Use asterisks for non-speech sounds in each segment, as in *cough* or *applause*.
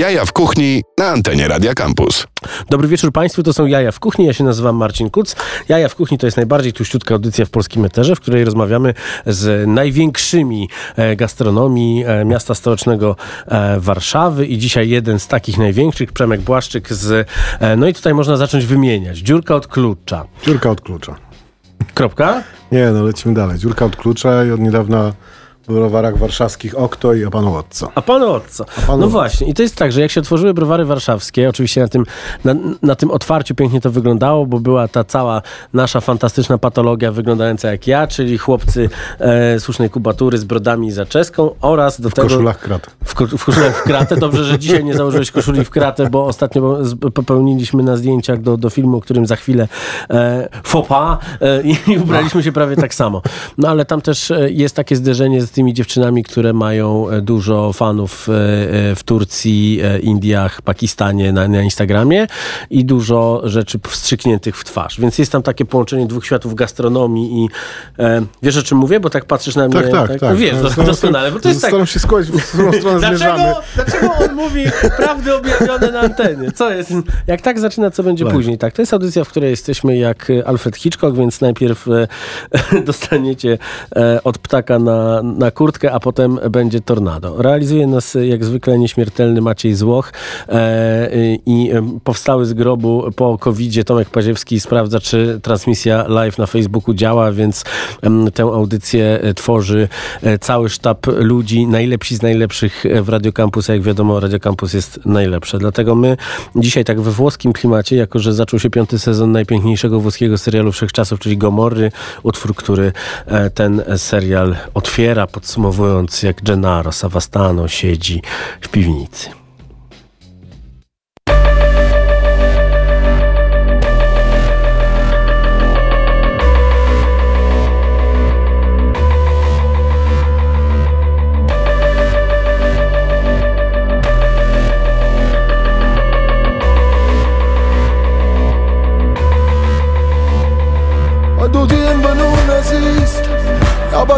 Jaja w kuchni na antenie Radia Campus. Dobry wieczór Państwu, to są Jaja w Kuchni, ja się nazywam Marcin Kuc. Jaja w Kuchni to jest najbardziej tuściutka audycja w polskim eterze, w której rozmawiamy z największymi e, gastronomii e, miasta stołecznego e, Warszawy i dzisiaj jeden z takich największych, Przemek Błaszczyk z... No i tutaj można zacząć wymieniać. Dziurka od klucza. Dziurka od klucza. Kropka? Nie, no lecimy dalej. Dziurka od klucza i od niedawna browarach warszawskich Okto i A Panu Otco. A Panu Otco. no właśnie. I to jest tak, że jak się otworzyły browary warszawskie, oczywiście na tym, na, na, tym otwarciu pięknie to wyglądało, bo była ta cała nasza fantastyczna patologia wyglądająca jak ja, czyli chłopcy e, słusznej kubatury z brodami za czeską oraz do w tego... W koszulach kratę. W, w koszulach w kratę. Dobrze, że dzisiaj nie założyłeś koszuli w kratę, bo ostatnio popełniliśmy na zdjęciach do, do filmu, o którym za chwilę e, fopa e, i *laughs* ubraliśmy się prawie tak samo. No ale tam też e, jest takie zderzenie z tymi dziewczynami, które mają e, dużo fanów e, e, w Turcji, Indiach, Pakistanie na, na Instagramie i dużo rzeczy wstrzykniętych w twarz. Więc jest tam takie połączenie dwóch światów gastronomii i e, wiesz o czym mówię? Bo tak patrzysz na mnie. Tak, tak, tak. tak. No, wiesz, no, doskonale. Bo to jest tak... się składać, w którą stronę dlaczego, dlaczego on mówi prawdy objawione na antenie? Co jest? Jak tak zaczyna, co będzie później? Tak, to jest audycja, w której jesteśmy jak Alfred Hitchcock, więc najpierw e, *laughs* dostaniecie e, od ptaka na, na kurtkę, a potem będzie tornado. Realizuje nas jak zwykle nieśmiertelny Maciej Złoch e, i powstały z grobu po covid Tomek Paziewski sprawdza, czy transmisja live na Facebooku działa, więc tę audycję e, tworzy e, cały sztab ludzi, najlepsi z najlepszych w Radio Campus. Jak wiadomo, Radio Campus jest najlepsze. Dlatego my dzisiaj tak we włoskim klimacie, jako że zaczął się piąty sezon najpiękniejszego włoskiego serialu wszechczasów, czyli Gomory, utwór, który e, ten serial otwiera, podsumowując, jak Gennaro Savastano siedzi w piwnicy.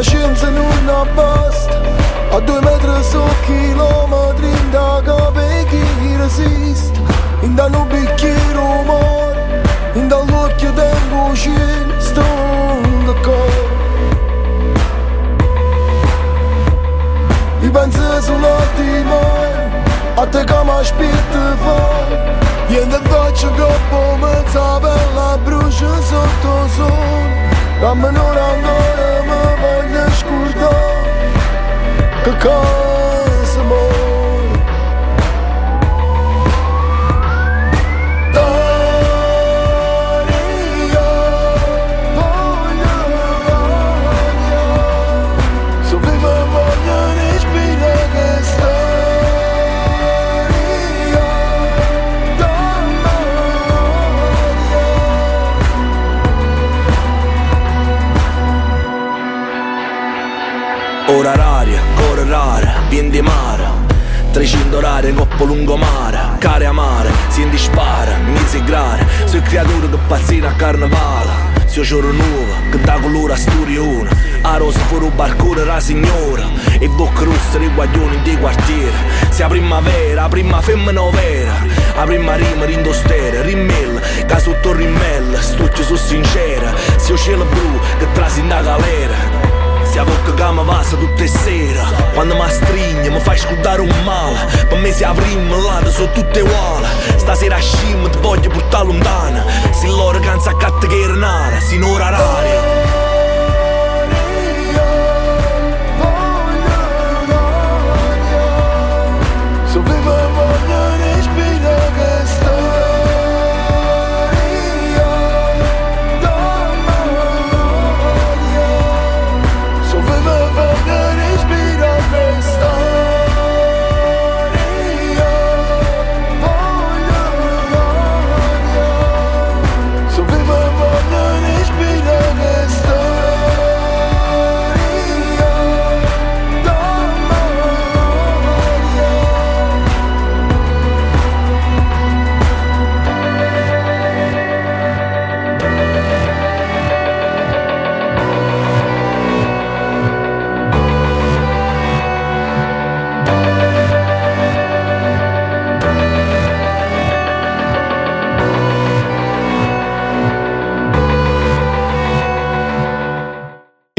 pazienza non ha post A due metri su chilometri da capecchi resist. In da un bicchiere umore In da l'occhio tengo uscire Sto da cor I pensi su un attimo A te come aspetta fuori Jende veqë gëpo me cave La brushë sotto zonë Ra më nëra ngore më Coca-Cola 300 orari in coppa lungomare Care amare, si indispara, mesi grare Sui creature che pazzino a carnevale. Se giorno nuovo, che da colore a sturione A rosa fuori un barcone la signora E bocca rossa dei guaglioni dei quartieri Se primavera, prima femmina vera A prima rima rindostere, rimmella Che sotto rimmella, stuccio su sincera. Se cielo blu, che trasi in galera sia bocca che mi passa tutte sera. Quando mi stringe mi fai scordare un male. Per me sia prima là sono tutte uguali. Stasera a scima ti voglio portare lontana. Se loro canza a catte che nara Sinora raria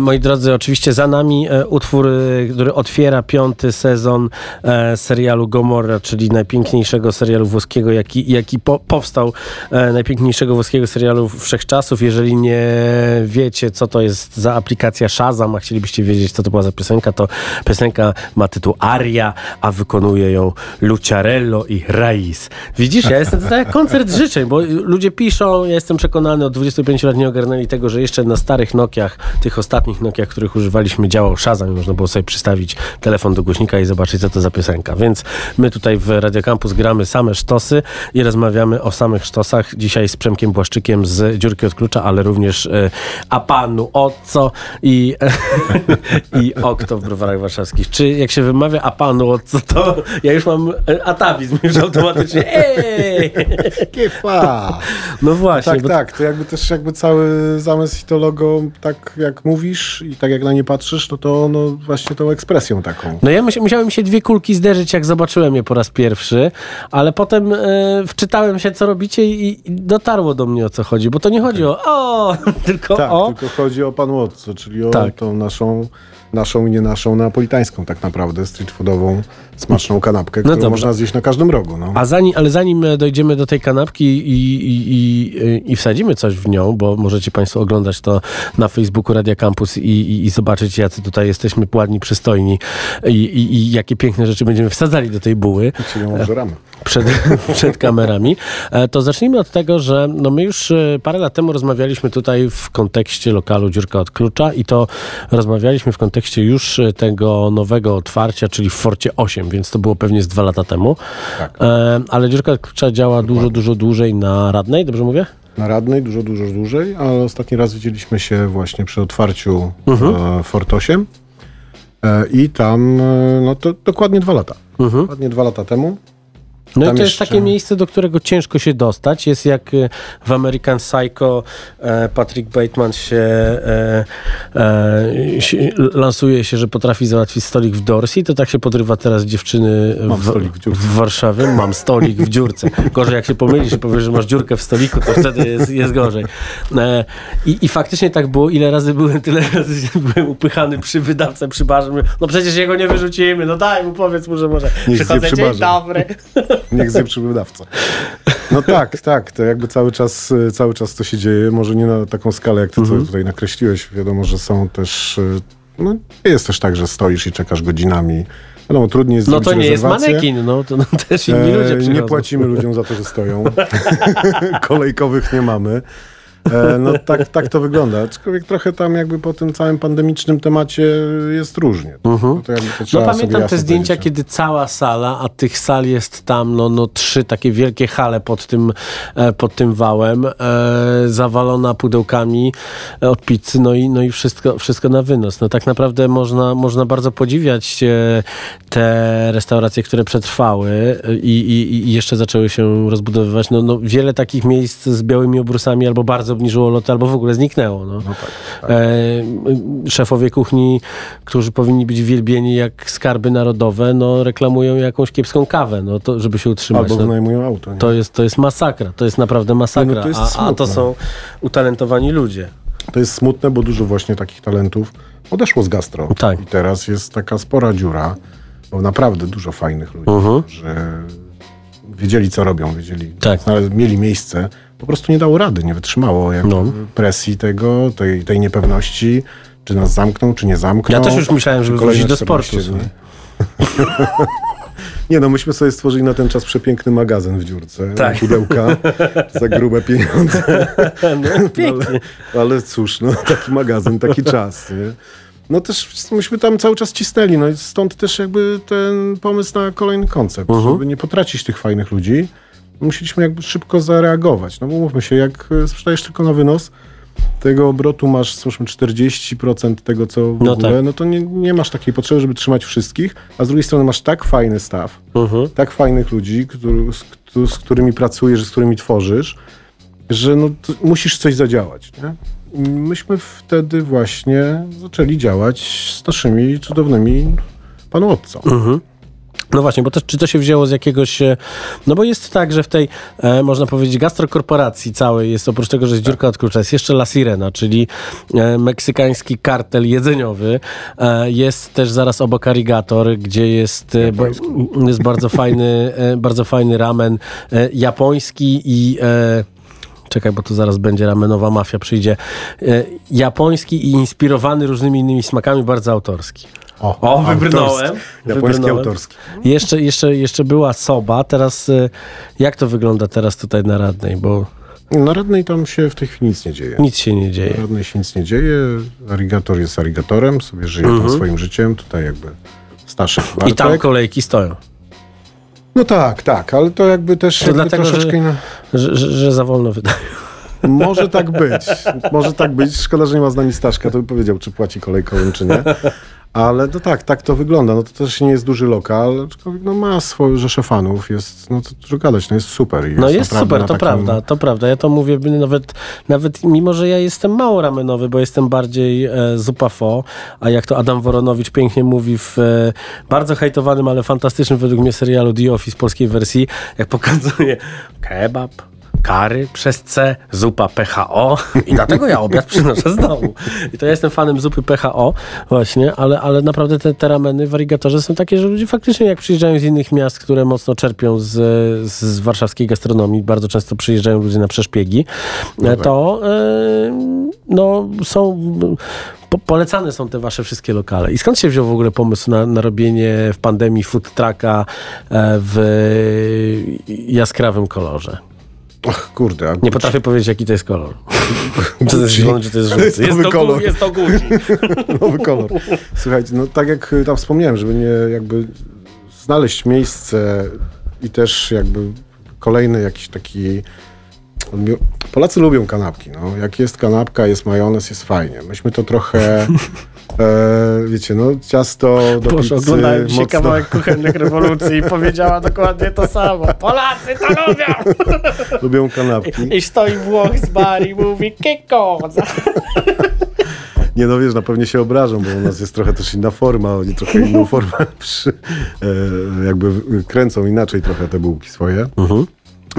Moi drodzy, oczywiście za nami e, utwór, e, który otwiera piąty sezon e, serialu Gomorra, czyli najpiękniejszego serialu włoskiego, jaki, jaki po, powstał, najpiękniejszego włoskiego serialu wszechczasów. Jeżeli nie wiecie, co to jest za aplikacja Shazam, a chcielibyście wiedzieć, co to była za piosenka, to piosenka ma tytuł Aria, a wykonuje ją Luciarello i Raiz. Widzisz, ja jestem to jak koncert życzeń, bo ludzie piszą, ja jestem przekonany, od 25 lat nie ogarnęli tego, że jeszcze na starych Nokiach, tych ostatnich ostatnich Nokia, których używaliśmy, działał Shazam i można było sobie przystawić telefon do głośnika i zobaczyć, co to za piosenka. Więc my tutaj w Radio Campus gramy same sztosy i rozmawiamy o samych sztosach. Dzisiaj z Przemkiem Błaszczykiem z Dziurki od Klucza, ale również e, Apanu Otco i, *laughs* i Okto w Browarach Warszawskich. Czy jak się wymawia Apanu Otco, to ja już mam e, atawizm już automatycznie. *laughs* Ej! Kiefa! No właśnie. Tak, tak. To jakby też jakby cały zamysł i to logo, tak jak mówi mówisz i tak jak na nie patrzysz, no to no właśnie tą ekspresją taką. No ja musiałem się dwie kulki zderzyć, jak zobaczyłem je po raz pierwszy, ale potem e, wczytałem się, co robicie i, i, dotarło do mnie, o co chodzi, bo to nie chodzi o o, *laughs* tylko tak, o... tylko chodzi o Pan Łotco, czyli o tak. tą naszą naszą i nie naszą neapolitańską tak naprawdę, street foodową, smaczną kanapkę, no którą dobrze. można zjeść na każdym rogu. No. A zanim, ale zanim dojdziemy do tej kanapki i, i, i, i wsadzimy coś w nią, bo możecie Państwo oglądać to na Facebooku Radia Campus i, i, zobaczyć, jacy tutaj jesteśmy ładni, przystojni i, jakie piękne rzeczy będziemy wsadzali do tej buły. I ją ożeramy przed, *laughs* przed kamerami, e, to zacznijmy od tego, że no my już e, parę lat temu rozmawialiśmy tutaj w kontekście lokalu Dziurka od Klucza i to rozmawialiśmy w kontekście już e, tego nowego otwarcia, czyli w Forcie 8, więc to było pewnie z dwa lata temu. Tak. Ale Dziurka Klucza działa dużo, dużo dłużej na Radnej, dobrze mówię? Na Radnej dużo, dużo dłużej, ale ostatni raz widzieliśmy się właśnie przy otwarciu mhm. Fort 8 i tam no to dokładnie dwa lata. Mhm. Dokładnie dwa lata temu. No Tam i to jeszcze... jest takie miejsce, do którego ciężko się dostać. Jest jak y, w American Psycho e, Patrick Bateman się, e, e, się, lansuje się, że potrafi załatwić stolik w Dorsey, to tak się podrywa teraz dziewczyny w, w, w, Warszawie. Mam stolik w dziurce. Gorzej jak się pomylisz i powiesz, że masz dziurkę w stoliku, to wtedy jest, jest gorzej. I, I faktycznie tak było. Ile razy byłem, tyle razy byłem upychany przy wydawcę, przy barze. No przecież jego nie wyrzucimy, no daj mu, powiedz mu, że może. Przychodzę, dzień dobry. Niech zje przybywdawca. No tak, tak, to jakby cały czas, cały czas to się dzieje, może nie na taką skalę, jak ty mhm. co tutaj nakreśliłeś. Wiadomo, że są też, no jest też tak, że stoisz i czekasz godzinami. No, trudniej jest No to nie jest manekin, no to no, też inni e, ludzie przychodzą. Nie płacimy ludziom za to, że stoją. *laughs* Kolejkowych nie mamy. E, no tak, tak to wygląda. Aczkolwiek trochę tam jakby po tym całym pandemicznym temacie jest różnie. Uh -huh. to to no pamiętam te zdjęcia, kiedy cała sala, a tych sal jest tam no, no trzy takie wielkie hale pod tym, e, pod tym wałem, e, zawalona pudełkami od pizzy, no i, no i wszystko, wszystko na wynos. No tak naprawdę można, można bardzo podziwiać e, te restauracje, które przetrwały i, i, i jeszcze zaczęły się rozbudowywać. No, no wiele takich miejsc z białymi obrusami albo bardzo obniżyło loty albo w ogóle zniknęło. No. no tak, tak. E, szefowie kuchni, którzy powinni być wielbieni jak skarby narodowe, no reklamują jakąś kiepską kawę, no to, żeby się utrzymać. Albo no, wynajmują auto. Nie? To, jest, to jest masakra, to jest naprawdę masakra, no, to jest a, a to są utalentowani ludzie. To jest smutne, bo dużo właśnie takich talentów odeszło z gastro. Tak. I teraz jest taka spora dziura, bo naprawdę dużo fajnych ludzi, uh mhm. -huh. że wiedzieli, co robią, wiedzieli, tak. mieli miejsce, po prostu nie dało rady, nie wytrzymało jak no. presji tego, tej, tej niepewności, czy nas zamkną, czy nie zamkną. Ja też już myślałem, żeby wrócić do sportu. *laughs* Nie no, myśmy sobie stworzyli na ten czas przepiękny magazyn w dziurce. Tak. Pudełka *laughs* za grube pieniądze. *laughs* No, ale, ale cóż, no, taki magazyn, taki czas. Nie? No też myśmy tam cały czas cisnęli, no i stąd też jakby ten pomysł na kolejny koncept, uh mhm. -huh. żeby nie potracić tych fajnych ludzi, musieliśmy jakby szybko zareagować. No bo mówmy się, jak e, sprzedajesz tylko na wynos, tego obrotu masz, załóżmy, 40% tego, co w no ogóle, tak. no to nie, nie masz takiej potrzeby, żeby trzymać wszystkich, a z drugiej strony masz tak fajny staw, uh mhm. -huh. tak fajnych ludzi, który, z, z, którymi pracujesz, z którymi tworzysz, że no, musisz coś zadziałać. Nie? Myśmy wtedy właśnie zaczęli działać z naszymi cudownymi panowcą. Uh mhm. -huh. No właśnie, bo to, czy to się wzięło z jakiegoś... E, no bo jest tak, że w tej, e, można powiedzieć, gastrokorporacji całej jest oprócz tego, że jest dziurka od klucza, jest jeszcze La Sirena, czyli e, meksykański kartel jedzeniowy. E, jest też zaraz obok Arigator, gdzie jest, e, bo, jest bardzo fajny, e, bardzo fajny ramen japoński i czekaj, bo tu zaraz będzie ramenowa mafia przyjdzie, japoński i inspirowany różnymi innymi smakami, bardzo autorski. O, o wybrnąłem. Japoński autorski. Jeszcze, jeszcze, jeszcze była Soba, teraz y, jak to wygląda teraz tutaj na Radnej, bo... Na Radnej tam się w tej chwili nic nie dzieje. Nic się nie dzieje. Na Radnej się nic nie dzieje. Arigator jest arigatorem, sobie żyje mhm. tam swoim życiem. Tutaj jakby Staszek Bartek. I tam kolejki stoją. No tak, tak, ale to jakby też to jakby dlatego, troszeczkę... Że, że, że, że za wolno wydają. Może tak *laughs* być. Może tak być. Szkoda, że nie ma z nami Staszka, to by powiedział, czy płaci kolejkowym, czy nie. Ale no tak, tak to wygląda. No to też nie jest duży lokal, aczkolwiek no ma swoje rzesze fanów, jest, no co dużo gadać, no jest super. Jest no jest super, to takim... prawda, to prawda. Ja to mówię nawet, nawet mimo, że ja jestem mało ramenowy, bo jestem bardziej e, zupa fo, a jak to Adam Woronowicz pięknie mówi w e, bardzo hejtowanym, ale fantastycznym według mnie serialu The Office polskiej wersji, jak pokazuje kebab, kary przez C, zupa PHO i dlatego ja obiad przynoszę z domu. I to ja jestem fanem zupy PHO właśnie, ale, ale naprawdę te, te rameny w Arigatorze są takie, że ludzie faktycznie jak przyjeżdżają z innych miast, które mocno czerpią z, z warszawskiej gastronomii, bardzo często przyjeżdżają ludzie na przeszpiegi, no tak. to yy, no, są po, polecane są te wasze wszystkie lokale. I skąd się wziął w ogóle pomysł na, na robienie w pandemii food trucka e, w jaskrawym kolorze? Ach, kurde. Nie potrafię powiedzieć, jaki to jest kolor. *laughs* czy to jest zielony, czy to jest żółty. Jest, jest, to, kolor. jest to Gucci. *laughs* nowy kolor. Słuchajcie, no tak jak tam wspomniałem, żeby nie jakby znaleźć miejsce i też jakby kolejny jakiś taki Polacy lubią kanapki. No. Jak jest kanapka, jest majonez, jest fajnie. Myśmy to trochę *laughs* E, wiecie, no ciasto do Boże, pizzy, oglądałem mocno... kawałek kuchennych rewolucji i powiedziała dokładnie to samo. Polacy to lubią! lubią kanapki. I, I stoi Włoch z bar i mówi kiko. Nie no wiesz, na pewnie się obrażą, bo u nas jest trochę też inna forma, oni trochę inną *laughs* formę przy, e, jakby kręcą inaczej trochę te bułki swoje. Mhm.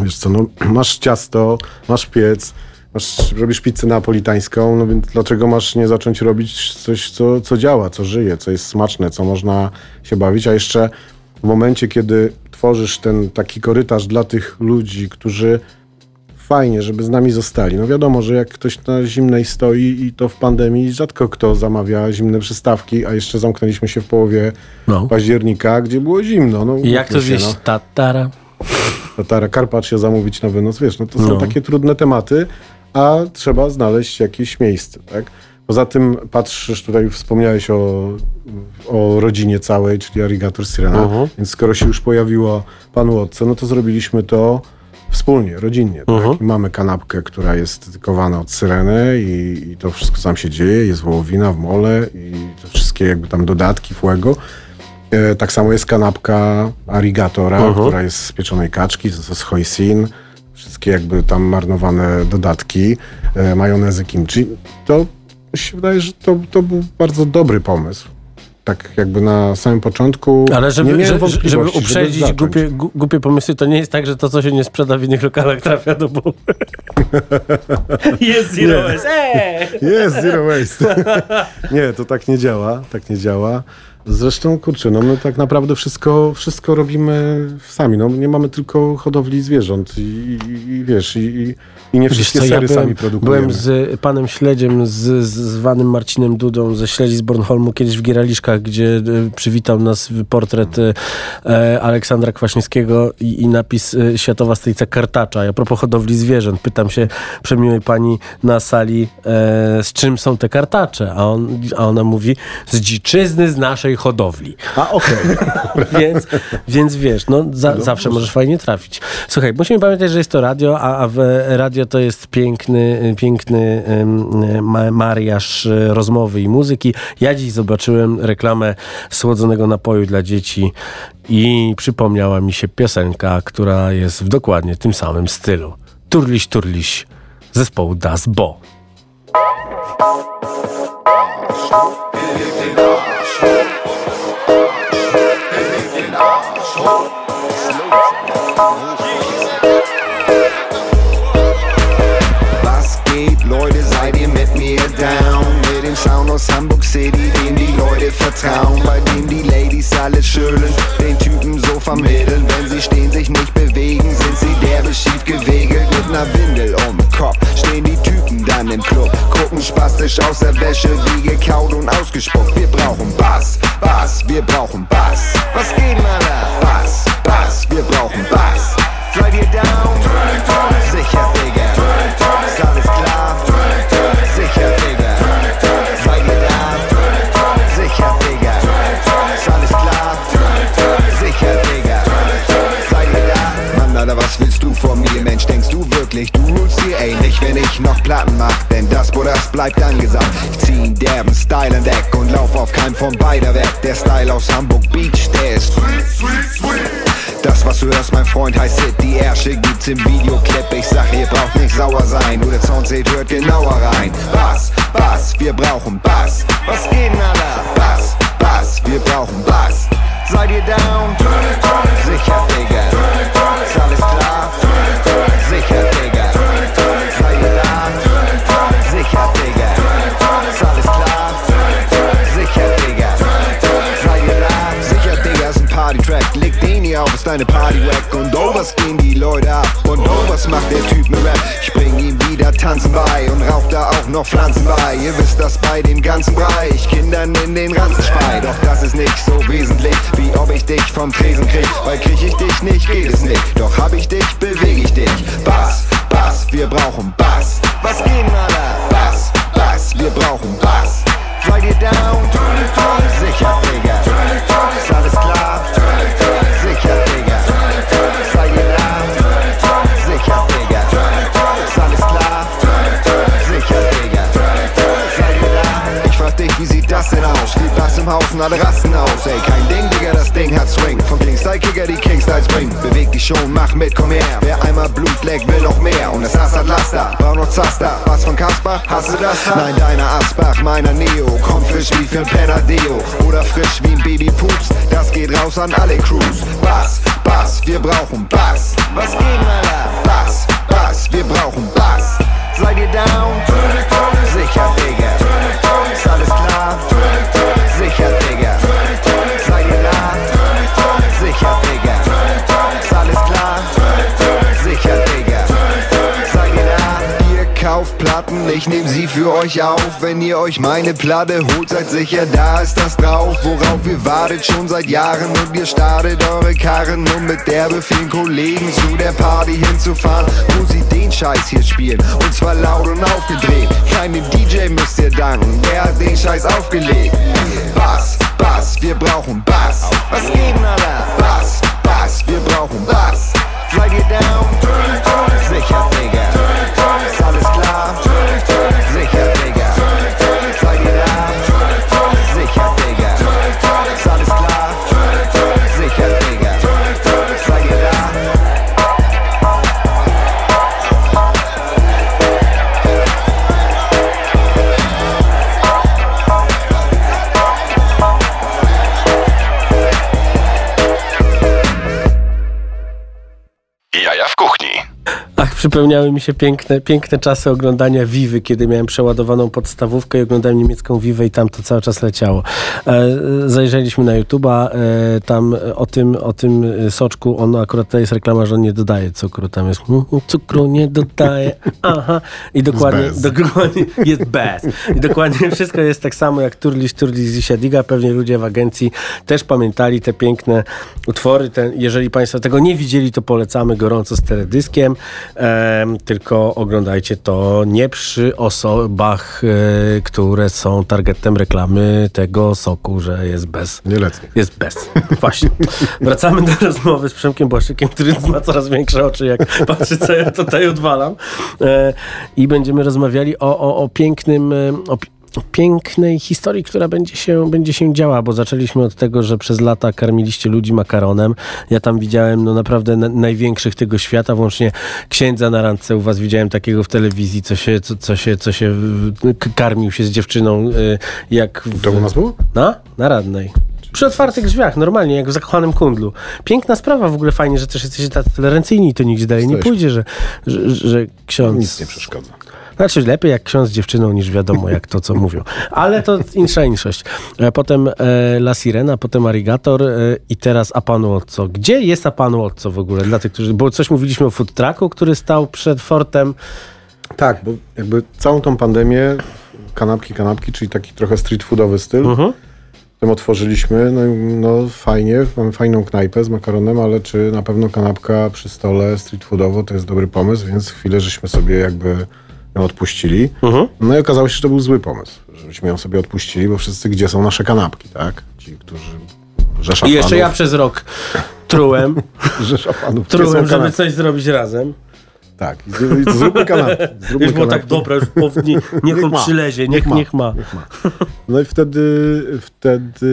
Wiesz co, no masz ciasto, masz piec, masz, robisz pizzę napolitańską, no więc dlaczego masz nie zacząć robić coś, co, co działa, co żyje, co jest smaczne, co można się bawić, a jeszcze w momencie, kiedy tworzysz ten taki korytarz dla tych ludzi, którzy fajnie, żeby z nami zostali. No wiadomo, że jak ktoś na zimnej stoi i to w pandemii, rzadko kto zamawia zimne przystawki, a jeszcze zamknęliśmy się w połowie no. października, gdzie było zimno. No, I jak to wieść no. tatara? Tatara, Karpacz się zamówić na wynos, wiesz, no to są no. takie trudne tematy, a trzeba znaleźć jakieś miejsce, tak? Poza tym patrzysz, tutaj wspomniałeś o, o rodzinie całej, czyli Arigator Sirena, uh -huh. więc skoro się już pojawiło Pan Łotce, no to zrobiliśmy to wspólnie, rodzinnie. Tak? Uh -huh. Mamy kanapkę, która jest dedykowana od Syreny i, i, to wszystko tam się dzieje, jest wołowina w mole i te wszystkie jakby tam dodatki, fuego. E, tak samo jest kanapka Arigatora, uh -huh. która jest z pieczonej kaczki, z, z hoisin, wszystkie jakby tam marnowane dodatki, e, majonezy kimchi, to się wydaje, że to, to był bardzo dobry pomysł. Tak jakby na samym początku. Ale żeby, żeby, żeby uprzedzić żeby głupie, głupie pomysły, to nie jest tak, że to, co się nie sprzeda w innych lokalach, trafia do bomby. *laughs* jest zero nie. waste. Eee! Jest zero waste. *laughs* nie, to tak nie działa. Tak nie działa. Zresztą, kurczę, no my tak naprawdę wszystko, wszystko robimy sami. No, nie mamy tylko hodowli zwierząt i, i, i wiesz, i, i nie wszystkie co, sery ja byłem, sami produkujemy. Byłem z panem Śledziem, z, z Wanym Marcinem Dudą ze Śledzi z Bornholmu kiedyś w Gieraliszkach, gdzie e, przywitał nas portret e, Aleksandra Kwaśniewskiego i, i napis e, Światowa Stolica Kartacza. a propos hodowli zwierząt, pytam się przemiłej pani na sali, e, z czym są te kartacze? A, on, a ona mówi, z dziczyzny z naszej hodowli. A okej. Okay. *laughs* więc, więc wiesz, no, za, no zawsze możesz fajnie trafić. Słuchaj, musimy pamiętać, że jest to radio, a, a w radio to jest piękny, piękny mariaż e, rozmowy i muzyki. Ja dziś zobaczyłem reklamę słodzonego napoju dla dzieci i przypomniała mi się piosenka, która jest w dokładnie tym samym stylu. Turliś, turliś zespołu Das Bo. Vertrauen, bei dem die Ladies alles schütteln, den Typen so vermitteln. Wenn sie stehen, sich nicht bewegen, sind sie derbe schief gewegelt mit ner Windel um Kopf. Stehen die Typen dann im Club, gucken spastisch aus der Wäsche, wie gekaut und ausgespuckt. Wir brauchen Bass, Bass, wir brauchen Bass. Was geht, Maler? Bass, Bass, wir brauchen Bass. Seid ihr down? Sicher, Digga. Ist alles Denkst du rulst hier ähnlich, wenn ich noch Platten mach? Denn das, wo das bleibt angesagt. Ich zieh einen derben Style an Deck und lauf auf keinem von beider weg. Der Style aus Hamburg Beach, der ist das, was du hörst, mein Freund, heißt Hit. Die Ärsche gibt's im Videoclip. Ich sag, ihr braucht nicht sauer sein. Nur der Sound seht, hört genauer rein. Bass, Bass, wir brauchen Bass. Was geht, Alter? Bass, Bass, wir brauchen Bass. Seid ihr down? Sicher, Digga. Ist alles ist deine Party-Wack. Und oh, was gehen die Leute ab? Und oh, was macht der Typ mit Rap? Ich bring ihm wieder Tanzen bei und rauch da auch noch Pflanzen bei. Ihr wisst das bei den ganzen Bereich. Kindern in den Ranzen spei. Doch das ist nicht so wesentlich, wie ob ich dich vom Tresen krieg. Weil krieg ich dich nicht, geht es mit, komm her. Wer einmal Blut leckt, will noch mehr. Und das Ass hat Laster, brauch noch Zaster. Was von Kasper? Hast du das? Nein, deiner Asbach, meiner Neo. Komm frisch wie für Penadeo. Oder frisch wie ein Baby Pups. Das geht raus an alle Crews. Bass, Bass, wir brauchen Bass. Was geht, für euch auf. Wenn ihr euch meine Platte holt, seid sicher, da ist das drauf. Worauf ihr wartet schon seit Jahren und ihr startet eure Karren, um mit derbe vielen Kollegen zu der Party hinzufahren, wo sie den Scheiß hier spielen. Und zwar laut und aufgedreht. Keinem DJ müsst ihr danken, der hat den Scheiß aufgelegt. Bass, Bass, wir brauchen Bass. Was geht, Alter? Bass, Bass, wir brauchen Bass. Seid ihr down? Sicher, Digga. Ach, przypomniały mi się piękne, piękne czasy oglądania Wiwy, kiedy miałem przeładowaną podstawówkę i oglądałem niemiecką Wiwę i tam to cały czas leciało. E, zajrzeliśmy na YouTube'a, e, tam o tym, o tym soczku, on akurat to jest reklama, że on nie dodaje cukru, tam jest mm, cukru nie dodaje, aha. I dokładnie, dokładnie jest bez. I dokładnie wszystko jest tak samo jak Turliś, Turliś, Zisia Diga. Pewnie ludzie w agencji też pamiętali te piękne utwory. Ten, jeżeli Państwo tego nie widzieli, to polecamy gorąco z teledyskiem. Em, tylko oglądajcie to nie przy osobach, e, które są targetem reklamy tego soku, że jest bez. Nieletnie. Jest bez. Właśnie. Wracamy do rozmowy z Przemkiem Błaszczykiem, który ma coraz większe oczy, jak patrzy, co ja tutaj odwalam. E, I będziemy rozmawiali o, o, o pięknym... e, o pięknej historii, która będzie się, będzie się działa, bo zaczęliśmy od tego, że przez lata karmiliście ludzi makaronem. Ja tam widziałem no naprawdę na, największych tego świata, włącznie księdza na randce u was widziałem takiego w telewizji, co się, co, co się, co się karmił się z dziewczyną, y, jak w, To u nas było? na? Na radnej. Przy otwartych drzwiach, normalnie, jak w zakochanym kundlu. Piękna sprawa, w ogóle fajnie, że też jesteście tacy tolerancyjni, to nigdzie dalej nie pójdzie, że, że, że ksiądz... Nic nie przeszkadza. Znaczy lepiej jak ksiądz z dziewczyną niż wiadomo jak to, co mówią. Ale to insza inszość. E, potem e, La Sirena, potem Arigator e, i teraz A Panu Otco. Gdzie jest A Panu Otco w ogóle? Dla tych, którzy... Bo coś mówiliśmy o food trucku, który stał przed fortem. Tak, bo jakby całą tą pandemię kanapki, kanapki, czyli taki trochę street foodowy styl. Mhm. Tym otworzyliśmy, no, no fajnie, mamy fajną knajpę z makaronem, ale czy na pewno kanapka przy stole street foodowo to jest dobry pomysł, więc chwilę żeśmy sobie jakby ją odpuścili. Mhm. No i okazało się, że to był zły pomysł, żebyśmy ją sobie odpuścili, bo wszyscy gdzie są nasze kanapki, tak? Ci, którzy Rzesza I jeszcze fanów. ja przez rok trułem. *laughs* Rzesza fanów. Trułem, żeby coś zrobić razem. Tak, zróbmy kanapę. Zróbmy *laughs* już było tak dobra, już powinni, *laughs* niech, niech on ma, przylezie, niech, niech, niech, ma. niech, ma. *laughs* No i wtedy, wtedy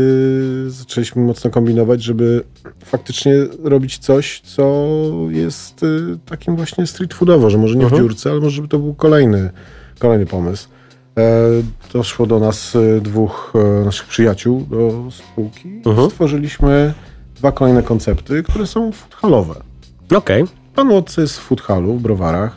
zaczęliśmy mocno kombinować, żeby faktycznie robić coś, co jest y, takim właśnie street foodowo, że może nie w mhm. dziurce, ale może żeby to był kolejny, kolejny pomysł. E, doszło do nas y, dwóch e, naszych przyjaciół do spółki. Mhm. Stworzyliśmy dwa kolejne koncepty, które są halowe. Okej. Okay. Pan Łotce jest w foodhallu w browarach.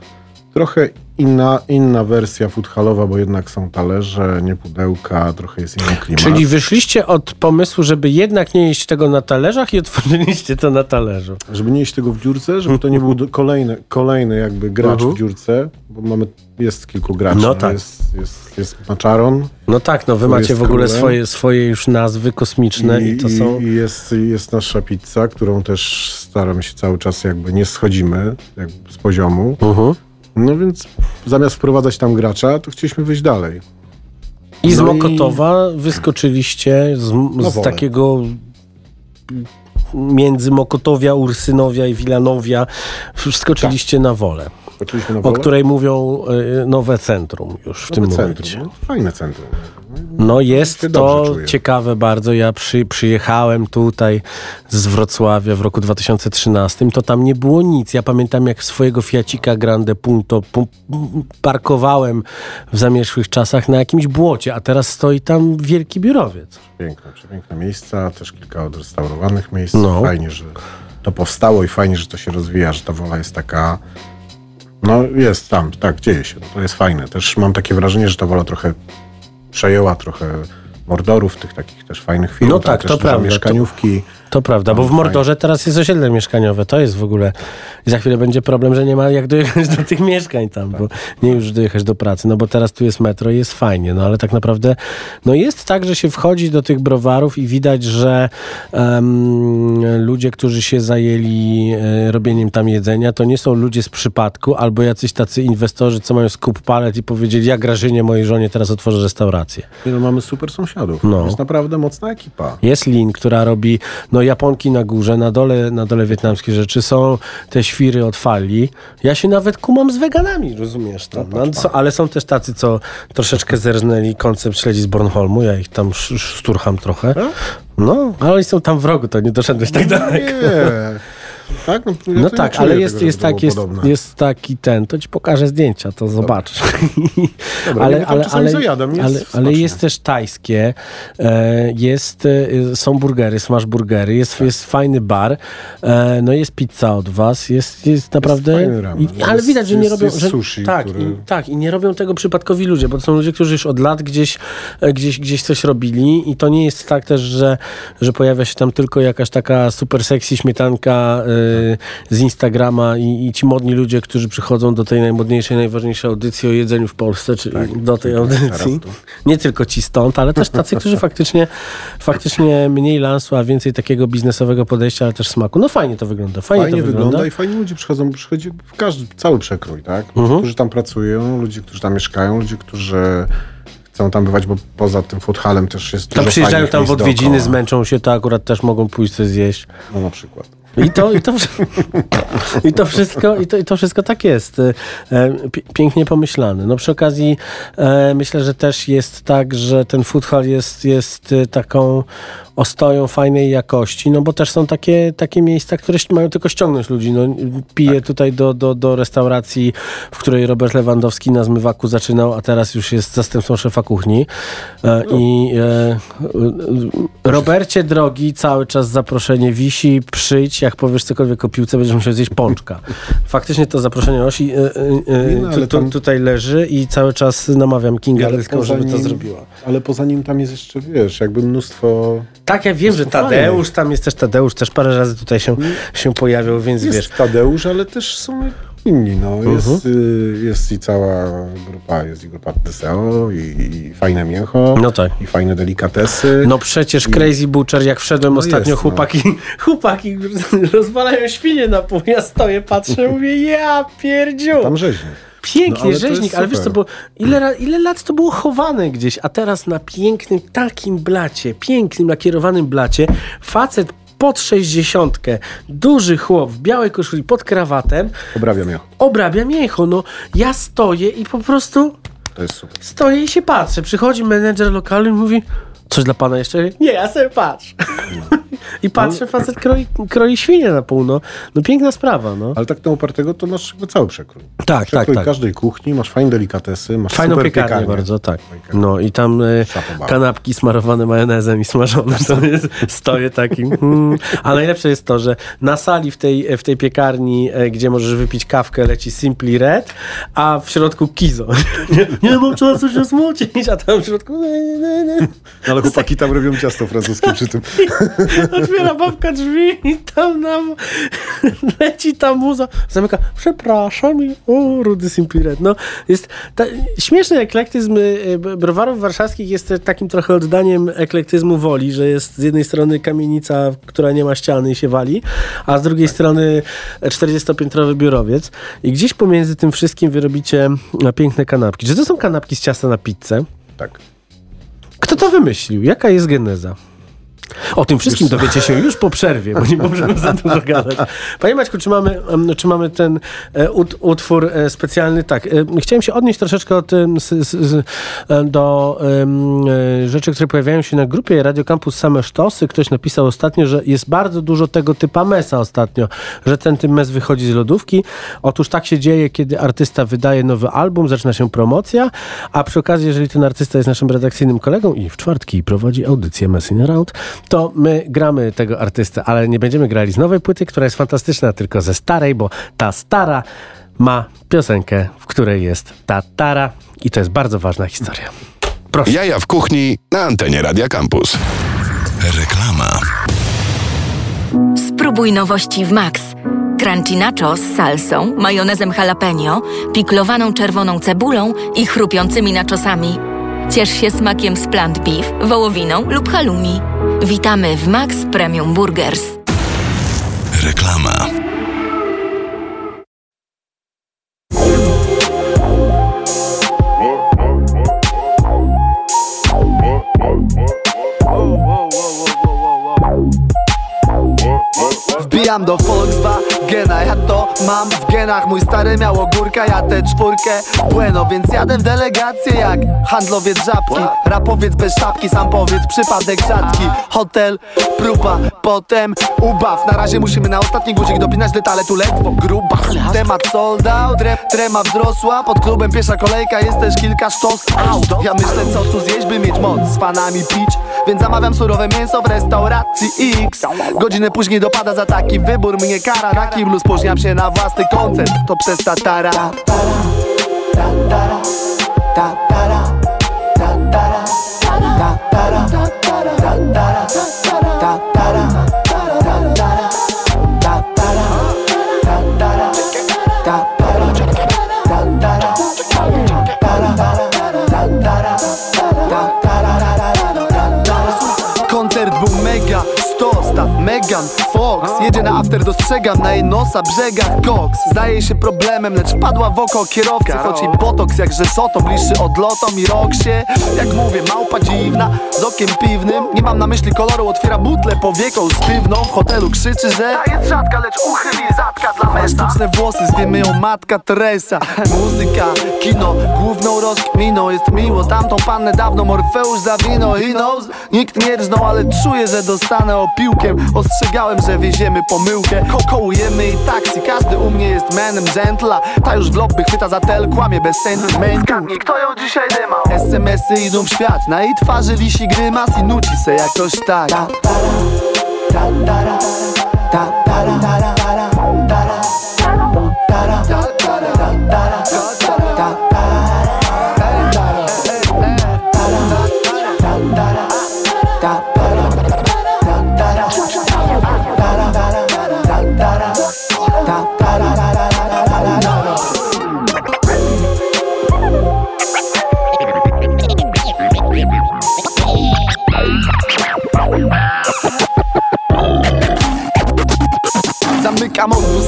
Trochę inna, inna wersja foodhallowa, bo jednak są talerze, nie pudełka, trochę jest inny klimat. Czyli wyszliście od pomysłu, żeby jednak nie jeść tego na talerzach i otworzyliście to na talerzu. Żeby nie jeść tego w dziurce, żeby to nie był kolejny, kolejny jakby gracz uh -huh. w dziurce, bo mamy, jest kilku graczy. No tak. Jest, jest, jest Maczaron. No tak, no wy macie w ogóle swoje, swoje już nazwy kosmiczne i, i to są... I jest, jest nasza pizza, którą też staramy się cały czas jakby nie schodzimy z poziomu. Uh -huh. No więc zamiast wprowadzać tam gracza, to chcieliśmy wyjść dalej. I no z Mokotowa i... wyskoczyliście z, z takiego między Mokotowia, Ursynowia i Wilanowia wskoczyliście tak. na wolę. O której mówią y, nowe centrum już w nowe tym momencie. Centrum. No, fajne centrum. No jest to ciekawe bardzo. Ja przy, przyjechałem tutaj z Wrocławia w roku 2013, to tam nie było nic. Ja pamiętam jak swojego Fiacika Grande Punto parkowałem w zamierzchłych czasach na jakimś błocie, a teraz stoi tam wielki biurowiec. Piękne, przepiękne miejsca, też kilka odrestaurowanych miejsc. No. Fajnie, że to powstało i fajnie, że to się rozwija, że ta wola jest taka no jest tam, tak, dzieje się. To jest fajne. Też mam takie wrażenie, że ta wola trochę przejęła trochę mordorów, tych takich też fajnych filmów. No tak, to prawda. Mieszkaniówki. To... To prawda, bo w Mordorze teraz jest osiedle mieszkaniowe. To jest w ogóle. I za chwilę będzie problem, że nie ma jak dojechać do tych mieszkań tam, bo nie już dojechać do pracy. No bo teraz tu jest metro i jest fajnie, no ale tak naprawdę no jest tak, że się wchodzi do tych browarów i widać, że um, ludzie, którzy się zajęli e, robieniem tam jedzenia, to nie są ludzie z przypadku, albo jacyś tacy inwestorzy, co mają skup palet i powiedzieli, ja Grażynie, mojej żonie teraz otworzę restaurację. No mamy super sąsiadów. No. To jest naprawdę mocna ekipa. Jest Lin, która robi no Japonki na górze, na dole, na dole wietnamskie rzeczy, są te świry od fali. Ja się nawet kumam z weganami, rozumiesz to? No, no, ale są też tacy, co troszeczkę zerznęli koncept śledzi z Bornholmu, ja ich tam szturcham trochę. No, no ale oni są tam w rogu, to nie doszedłeś tak daleko. Nie. Tak? No, ja no tak, ale jest, tego, jest, tak, jest, jest taki ten, to ci pokażę zdjęcia, to zobaczysz. *laughs* Dobra, ale, ale, ale, zajadam, jest ale, ale, jest też tajskie, e, jest, e, są burgery, smash burgery, jest, tak. jest fajny bar, e, no jest pizza od was, jest, jest naprawdę... I, ale widać, że nie robią... Że, sushi, tak, który... i, tak, i nie robią tego przypadkowi ludzie, bo to są ludzie, którzy już od lat gdzieś, gdzieś, gdzieś coś robili i to nie jest tak też, że, że pojawia się tam tylko jakaś taka super sexy śmietanka z Instagrama i, i, ci modni ludzie, którzy przychodzą do tej najmodniejszej, najważniejszej audycji o jedzeniu w Polsce, czyli tak, do tej audycji. Nie tylko ci stąd, ale też tacy, którzy faktycznie, faktycznie mniej lansu, a więcej takiego biznesowego podejścia, ale też smaku. No fajnie to wygląda. Fajnie, fajnie to wygląda. wygląda. i fajnie ludzie przychodzą, przychodzi w każdy, cały przekrój, tak? Ludzie, mhm. którzy tam pracują, ludzie, którzy tam mieszkają, ludzie, którzy chcą tam bywać, bo poza tym foodhalem też jest Tam przyjeżdżają tam w odwiedziny, dookoła. zmęczą się, to akurat też mogą pójść coś zjeść. No na przykład. I to, i to, *laughs* i to, wszystko, i to, i to wszystko tak jest. E, pięknie pomyślane. No przy okazji e, myślę, że też jest tak, że ten food hall jest, jest e, taką ostoją fajnej jakości, no bo też są takie, takie miejsca, które mają tylko ściągnąć ludzi. No, piję tak. tutaj do, do, do restauracji, w której Robert Lewandowski na zmywaku zaczynał, a teraz już jest zastępcą szefa kuchni. E, no. I e, Robercie drogi, cały czas zaproszenie wisi, przyjdź jak powiesz cokolwiek o piłce, będziesz musiał zjeść pączka. Faktycznie to zaproszenie Osi y, y, no, tu, tu, tutaj leży i cały czas namawiam Kinga Ryską, żeby to zrobiła. Ale poza nim tam jest jeszcze, wiesz, jakby mnóstwo... Tak, ja wiem, że Tadeusz, tam jest też Tadeusz, też parę razy tutaj się, się pojawiał, więc jest wiesz. Tadeusz, ale też są inni. No. Uh -huh. jest, y, jest i cała grupa, jest i grupa Deseo, i, i fajne mięcho, no tak. i fajne delikatesy. No przecież i... Crazy Butcher, jak wszedłem no ostatnio, jest, chłopaki, no. *laughs* chłopaki rozwalają świnie na pół, ja stoję, patrzę, *laughs* mówię, ja pierdziu. Tam rzeźnik. Pięknie, no, rzeźnik, ale wiesz co, bo ile, ile lat to było chowane gdzieś, a teraz na pięknym takim blacie, pięknym lakierowanym blacie, facet pod sześćdziesiątkę, duży chłop w białej koszuli pod krawatem. Obrabia mięcho. Obrabia mięcho. No, ja stoję i po prostu to jest super. stoję i się patrzę. Przychodzi menedżer lokalny i mówi, Coś dla pana jeszcze? Nie, ja sobie patrz. No. *laughs* I patrzę, facet kroi, kroi świnie na pół, no. no piękna sprawa, no. Ale tak na upartego to masz jakby cały przekrój. Tak, przekrój tak, tak. każdej kuchni, masz fajne delikatesy, masz Fajną super piekarnię, piekarnię. bardzo, tak. No i tam y, kanapki smarowane majonezem i smażone. To jest, stoję taki. Mm. A najlepsze jest to, że na sali w tej, w tej piekarni, e, gdzie możesz wypić kawkę, leci Simply Red, a w środku Kizo. *laughs* nie, nie mam czasu się smucić, a tam w środku... Ale chłopaki tam robią ciasto francuskie przy tym. *laughs* Otwiera babka drzwi i tam nam leci ta muza. Zamyka, przepraszam i o, Rudy Simpiret. No, jest ta, śmieszny eklektyzm y, browarów warszawskich jest takim trochę oddaniem eklektyzmu woli, że jest z jednej strony kamienica, która nie ma ściany i się wali, a z drugiej tak. strony 40-piętrowy biurowiec i gdzieś pomiędzy tym wszystkim wyrobicie piękne kanapki. Czy to są kanapki z ciasta na pizzę? Tak. Kto to wymyślił? Jaka jest geneza? O tym wszystkim dowiecie się już po przerwie, bo nie możemy za dużo gadać. Panie Maćku, czy mamy, czy mamy ten e, utwór e, specjalny? Tak, e, chciałem się odnieść troszeczkę od, do rzeczy, które pojawiają się na grupie Radio Campus Same Sztosy. Ktoś napisał ostatnio, że jest bardzo dużo tego typa mesa ostatnio, że ten tym mes wychodzi z lodówki. Otóż tak się dzieje, kiedy artysta wydaje nowy album, zaczyna się promocja, a przy okazji, jeżeli ten artysta jest naszym redakcyjnym kolegą i w czwartki prowadzi audycję Messing Around, to my gramy tego artystę, ale nie będziemy grali z nowej płyty, która jest fantastyczna, tylko ze starej, bo ta stara ma piosenkę, w której jest ta tara i to jest bardzo ważna historia. Proszę. Jaja w kuchni na antenie Radia Campus. Reklama. Spróbuj nowości w Max. Crunchy nacho z salsą, majonezem jalapeno, piklowaną czerwoną cebulą i chrupiącymi nachosami. Ciesz się smakiem z plant beef, wołowiną lub halloumi. Witamy w Max Premium Burgers. Mam w genach Mój stary miał ogórka, ja tę czwórkę. Bueno, więc jadę w delegację jak handlowiec żabki. Rapowiec bez szapki, sam powiedz, przypadek rzadki. Hotel, próba, potem ubaw. Na razie musimy na ostatni guzik dopinać detale tu ledwo. Gruba. Temat sold out, tre, trema wzrosła. Pod klubem pierwsza kolejka, jest też kilka sztos. Out. Ja myślę co tu zjeść, by mieć moc. Z fanami pić Więc zamawiam surowe mięso w restauracji X. Godzinę później dopada za taki wybór mnie kara Na kiblu spóźniam się na własny koncert. To przez tatara. Tatara, tatara, tatara, tatara, tatara, tatara, tatara, Megan, Fox. Jedzie na after, dostrzegam na jej nosa brzegach Cox Zdaje się problemem, lecz padła w oko kierowcy. Choć i botoks jakże soto, bliższy od lotom i roksie Jak mówię, małpa dziwna, z okiem piwnym. Nie mam na myśli koloru, otwiera butlę powieką stywną W hotelu krzyczy, że Ta jest rzadka, lecz uchyli zatka dla mesta Sztuczne włosy, zwiemy ją matka Teresa. Muzyka, kino, główną rozkminą. Jest miło, tamtą pannę dawno Morfeusz zawinął. He knows, nikt nie rżnął, ale czuję, że dostanę opiłkiem Ostrzegałem, że wieziemy pomyłkę. Ko Kołujemy i taksi, każdy u mnie jest manem gentla Ta już w lobby chwyta za tel, kłamie bez sentymentu. Kto ją dzisiaj dymał SMS-y idą w świat, na jej twarzy wisi grymas I nuci se jakoś tak. Ta-tara, ta-tara, ta-tara Muzyka modlusa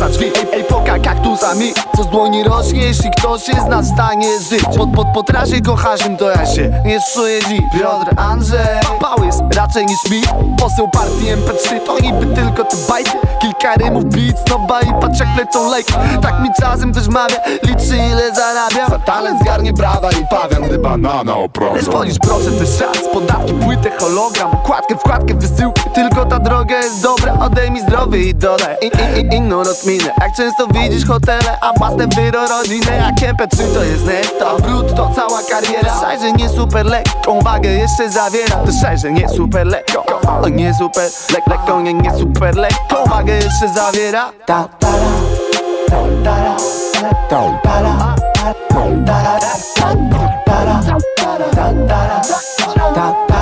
drzwi Ej, epoka kaktusami Co z dłoni rośnie, jeśli ktoś jest na stanie żyć. Pod, pod, razie kocharzem to ja się nie czuję dziś Piotr Andrzej Pałys raczej niż mi. Poseł partii MP3 to niby tylko te bajty Kilka rymów, beats, no i patrz jak lecą lejki. Tak mi czasem ktoś mawia, liczy ile zarabiam. Za talent zgarnie brawa i pawian, gdy banana oprawia Lecz policz proszę też szans, podatki, płytę, hologram. Kładkę, wkładkę, wysyłki, tylko ta droga jest dobra. Odejmij zdrowie i dole, in, in, in, inną rozminę. Jak często widzisz hotele, a własne wyro rodzinę Jak MP3 to jest netto, a brud to cała kariera Szajże nie super lekką wagę jeszcze zawiera To szajże nie super lekko, o nie super lek, lekką, nie, nie super lekką wagę jeszcze zawiera ta, ta, ta, ta, ta, ta, ta,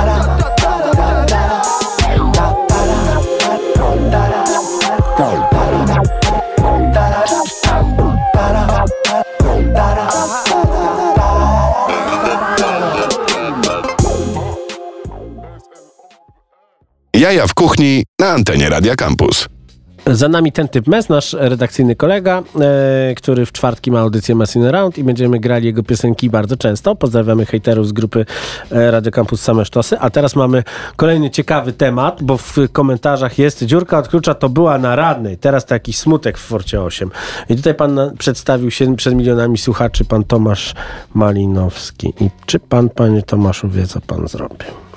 Jaja w kuchni na antenie Radia Campus. Za nami ten typ mes, nasz redakcyjny kolega, e, który w czwartki ma audycję Messing Around i będziemy grali jego piosenki bardzo często. Pozdrawiamy hejterów z grupy e, Radio Campus Same Sztosy. A teraz mamy kolejny ciekawy temat, bo w komentarzach jest dziurka od klucza to była na radnej. Teraz to jakiś smutek w Forcie 8. I tutaj pan na, przedstawił się przed milionami słuchaczy pan Tomasz Malinowski. I czy pan, panie Tomaszu, wie, co pan zrobił?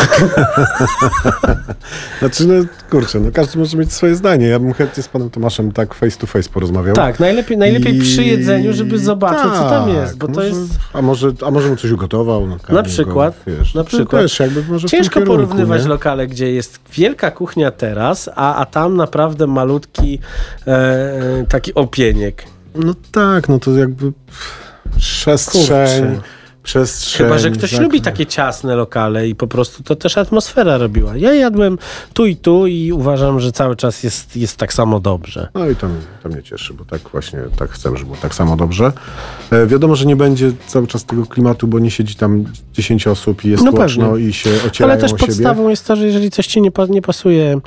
*laughs* znaczy, no kurczę, no każdy może mieć swoje zdanie. Ja bym chętnie z panem Tomaszem tak face to face porozmawiał. Tak, najlepiej, najlepiej I... przy jedzeniu, żeby zobaczyć, tak, co tam tak, jest, bo może, to jest... A może, a może mu coś ugotował? No, na przykład. Go, wiesz, na przykład. Też jakby może Ciężko kierunku, porównywać nie? lokale, gdzie jest wielka kuchnia teraz, a, a tam naprawdę malutki e, taki opieniek. No tak, no to jakby przestrzeń... Kurczę przestrzeń. Chyba, że ktoś tak. lubi takie ciasne lokale i po prostu to też atmosfera robiła. Ja jadłem tu i tu i uważam, że cały czas jest, jest tak samo dobrze. No i to, to mnie cieszy, bo tak właśnie tak chcę, żeby było tak samo dobrze. E, wiadomo, że nie będzie cały czas tego klimatu, bo nie siedzi tam 10 osób i jest no i się ocierają Ale też podstawą jest to, że jeżeli coś ci nie, nie pasuje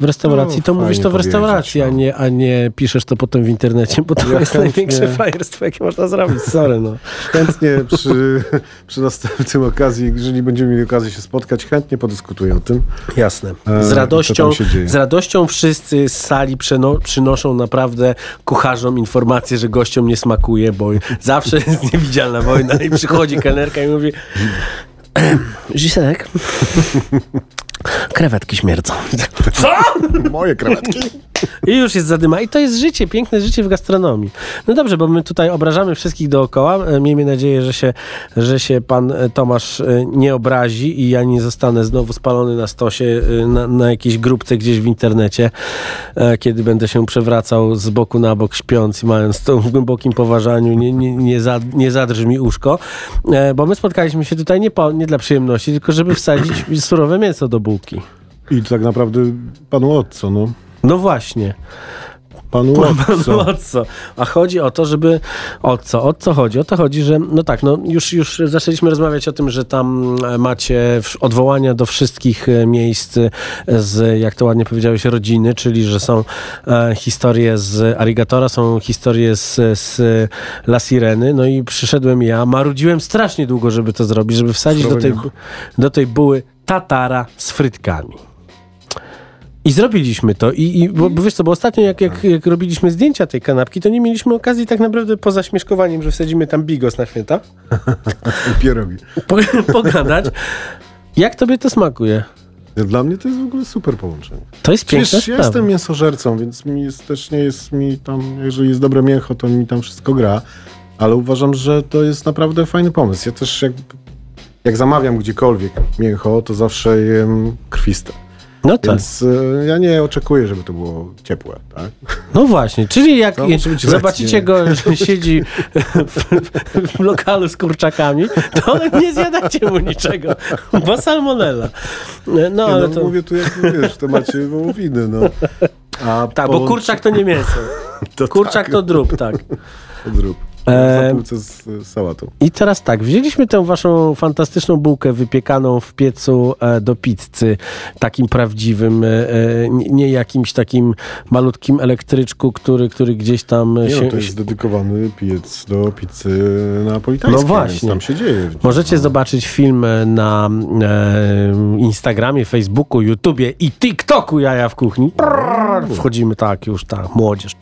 w restauracji, no, to mówisz to w restauracji, a, no. nie, a nie piszesz to potem w internecie, bo to ja jest chętnie, największe frajerstwo, jakie można zrobić. Sorry, no. Chętnie przy, przy następnym okazji, jeżeli będziemy mieli okazję się spotkać, chętnie podyskutuję o tym. Jasne. E, z radością, z radością wszyscy z sali przeno, przynoszą naprawdę kucharzom informację, że gościom nie smakuje, bo zawsze jest niewidzialna wojna i przychodzi kelnerka i mówi *clears throat* Zisek, Krewetki śmierdzą. Co? *laughs* Moje krewetki. I już jest zadyma. I to jest życie, piękne życie w gastronomii. No dobrze, bo my tutaj obrażamy wszystkich dookoła. E, miejmy nadzieję, że się, że się pan e, Tomasz e, nie obrazi i ja nie zostanę znowu spalony na stosie, na, na jakiejś grupce gdzieś w internecie, kiedy będę się przewracał z boku na bok śpiąc i mając to w głębokim poważaniu, nie, nie, nie, za, nie zadrży mi uszko. Bo my spotkaliśmy się tutaj nie, po, nie dla przyjemności, tylko żeby wsadzić surowe mięso do bułki. I tak naprawdę panu Otco, no. No właśnie. Panu Otco. *laughs* co? A chodzi o to, żeby... O co? O co chodzi? O to chodzi, że no tak, no już, już zaczęliśmy rozmawiać o tym, że tam macie odwołania do wszystkich e, miejsc z, jak to ładnie powiedziałeś, rodziny, czyli że są e, historie z Arigatora, są historie z, z La Sireny, no i przyszedłem ja, marudziłem strasznie długo, żeby to zrobić, żeby wsadzić do tej, do tej buły tatara z frytkami. I zrobiliśmy to. I, i bo, bo wiesz co, bo ostatnio jak, jak, jak, robiliśmy zdjęcia tej kanapki, to nie mieliśmy okazji tak naprawdę poza śmieszkowaniem, że wsadzimy tam bigos na święta. *laughs* I pierogi. Po, pogadać. Jak tobie to smakuje? Dla mnie to jest w ogóle super połączenie. To jest piękne Przecież ja jestem mięsożercą, więc mi jest, też nie jest mi tam, jeżeli jest dobre mięcho, to mi tam wszystko gra. Ale uważam, że to jest naprawdę fajny pomysł. Ja też jak, jak zamawiam gdziekolwiek mięcho, to zawsze jem krwiste. No tak. Więc y, ja nie oczekuję, żeby to było ciepłe. Tak? No właśnie, czyli jak zobaczycie go, że siedzi w, w, lokalu z kurczakami, to nie zjadacie mu niczego, bo salmonella. No, ale no, to... Mówię tu, jak wiesz, w temacie wołowiny. No. A tak, po... bo kurczak to nie mięso. *laughs* To kurczak tak. to drób, tak. To drób. E, z, z sałatą. I teraz tak, wzięliśmy tę waszą fantastyczną bułkę wypiekaną w piecu e, do pizzy, takim prawdziwym, e, e nie jakimś takim malutkim elektryczku, który, który gdzieś tam nie, się... No, to jest dedykowany piec do pizzy napolitańskiej. No właśnie. Tam się dzieje. Możecie no. zobaczyć film na e, Instagramie, Facebooku, YouTubie i TikToku Jaja w kuchni. Wchodzimy tak już, ta młodzież.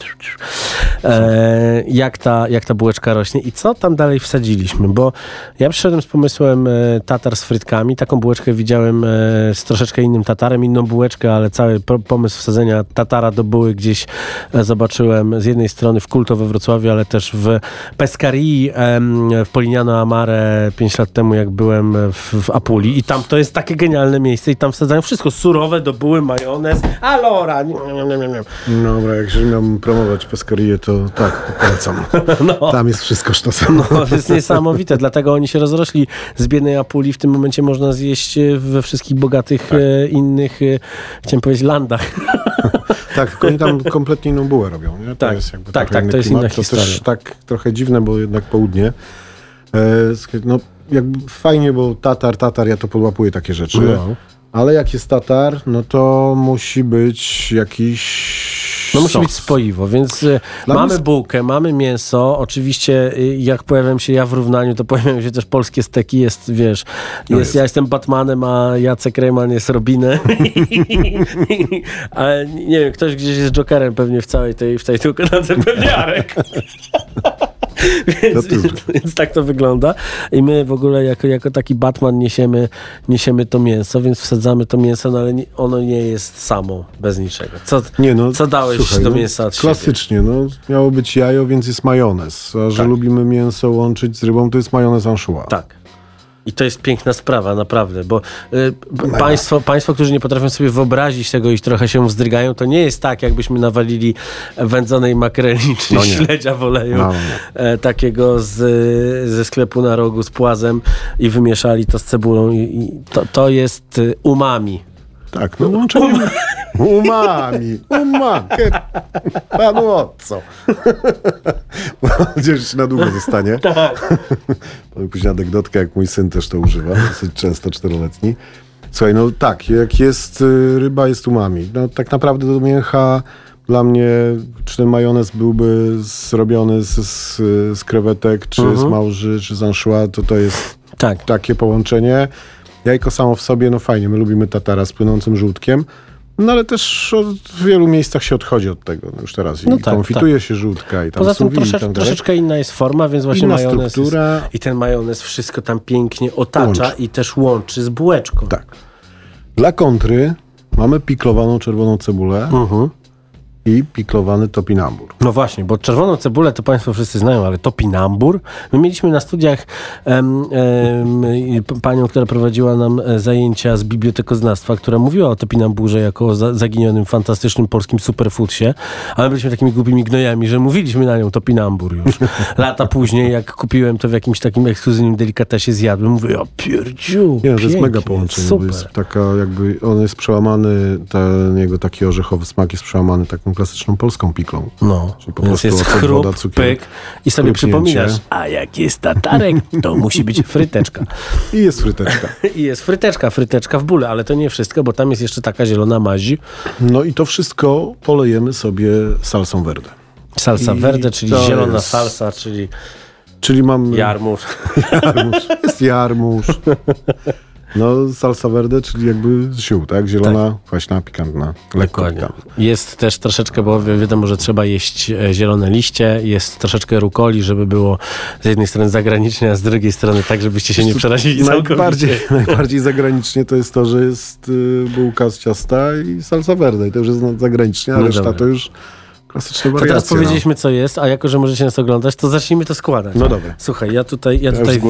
E, jak, ta, jak ta bułeczka rośnie i co tam dalej wsadziliśmy, bo ja przyszedłem z pomysłem e, tatar z frytkami, taką bułeczkę widziałem e, z troszeczkę innym tatarem, inną bułeczkę, ale cały pomysł wsadzenia tatara do buły gdzieś e, zobaczyłem z jednej strony w Kulto we Wrocławiu, ale też w Pescarii w Polignano Amare 5 lat temu, jak byłem w, w Apuli i tam to jest takie genialne miejsce i tam wsadzają wszystko, surowe do buły, majonez, alora. Nie, nie, nie, nie. Dobra, jak miałbym promować Pescarię, to tak, polecam. *laughs* No. Tam jest wszystko sztosem. No, to jest niesamowite, dlatego oni się rozrośli z biednej Apuli. W tym momencie można zjeść e, we wszystkich bogatych tak. e, innych, e, chciałem powiedzieć, landach. *laughs* tak, tylko oni tam kompletnie inną bułę robią. Nie? To tak, jest jakby tak, tak to jest inna to historia. też tak trochę dziwne, bo jednak południe. E, no, jakby fajnie, bo Tatar, Tatar, ja to podłapuję takie rzeczy. No. Ale jak jest Tatar, no to musi być jakiś no musi być spoiwo, więc y, Dla mamy bułkę, mamy mięso. Oczywiście y, jak pojawiam się ja w równaniu, to pojawiają się też polskie steki. Jest, wiesz, no jest, jest. ja jestem Batmanem, a Jacek Rejman jest Robinem. *laughs* Ale nie wiem, ktoś gdzieś jest Jokerem pewnie w całej tej, w tej tylko na pewnie Arek. *laughs* *laughs* więc, więc, tak to wygląda. I my w ogóle jako, jako taki Batman niesiemy, niesiemy to mięso, więc wsadzamy to mięso, no ale nie, ono nie jest samo, bez niczego. Co, nie, no, co dałeś słuchaj, do no, mięsa od Klasycznie, siebie? no, miało być jajo, więc jest majonez. A że tak. lubimy mięso łączyć z rybą, to jest majonez anchois. Tak. I to jest piękna sprawa, naprawdę, bo y, państwo, państwo, którzy nie potrafią sobie wyobrazić tego i trochę się wzdrygają, to nie jest tak, jakbyśmy nawalili wędzonej makreli czy no śledzia w oleju, no. E, takiego z, ze sklepu na rogu z płazem i wymieszali to z cebulą i, i to, to jest y, umami. Tak, no łączenie umami, umami. Panu o co? Gdzieś na długo zostanie. Tak. Później anegdotkę, jak mój syn też to używa, dosyć często, czteroletni. Słuchaj, no tak, jak jest y, ryba, jest umami. No tak naprawdę do mięcha dla mnie, czy ten majonez byłby zrobiony z, z, z krewetek, czy mhm. z małży, czy z anchois, to to jest tak. takie połączenie. Jajko samo w sobie, no fajnie, my lubimy tatara z płynącym żółtkiem, no ale też w wielu miejscach się odchodzi od tego no już teraz. I no tak, konfituje tak. się żółtka i tam Poza tym trosze, troszeczkę inna jest forma, więc właśnie inna majonez struktura. Jest, i ten majonez wszystko tam pięknie otacza łączy. i też łączy z bułeczką. Tak. Dla kontry mamy piklowaną czerwoną cebulę. Uh mhm. -huh i piklowany topinambur. No właśnie, bo czerwoną cebulę to Państwo wszyscy znają, ale topinambur. My mieliśmy na studiach um, um, panią, która prowadziła nam e, zajęcia z bibliotekoznawstwa, która mówiła o topinamburze jako o zaginionym, fantastycznym polskim superfoodsie, a my byliśmy takimi głupimi gnojami, że mówiliśmy na nią topinambur już. *laughs* Lata później, jak kupiłem to w jakimś takim ekskluzywnym delikatesie, zjadłem, mówię, o pierdziu, Nie, to jest mega połączenie, super. jest taka jakby, on jest przełamany, ten jego taki orzechowy smak jest przełamany taką klasyczną polską piklą. No, Czyli po więc jest chrup, woda, cukier, pyk i sobie przypominasz, a jak jest tatarek, to musi być fryteczka. I jest fryteczka. *laughs* I jest fryteczka, fryteczka w bóle, ale to nie wszystko, bo tam jest jeszcze taka zielona mazi. No i to wszystko polejemy sobie salsą verde. Salsa I verde, czyli zielona jest... salsa, czyli... Czyli mam... Jarmuż. *laughs* Jarmuż. Jest jarmuż. *laughs* No, salsa verde, czyli jakby ziół, tak? Zielona, tak. kwaśna, pikantna, lekko pikantna. Jest też troszeczkę, bo wiadomo, że trzeba jeść e, zielone liście, jest troszeczkę rukoli, żeby było z jednej strony zagranicznie, a z drugiej strony tak, żebyście się nie przerazili najbardziej, *laughs* najbardziej zagranicznie to jest to, że jest y, bułka z ciasta i salsa verde i to już jest zagranicznie, a no reszta dobra. to już Klasyczne wariacje. To teraz no. powiedzieliśmy, co jest, a jako, że możecie nas oglądać, to zacznijmy to składać. No dobra. Słuchaj, ja tutaj, ja, ja tutaj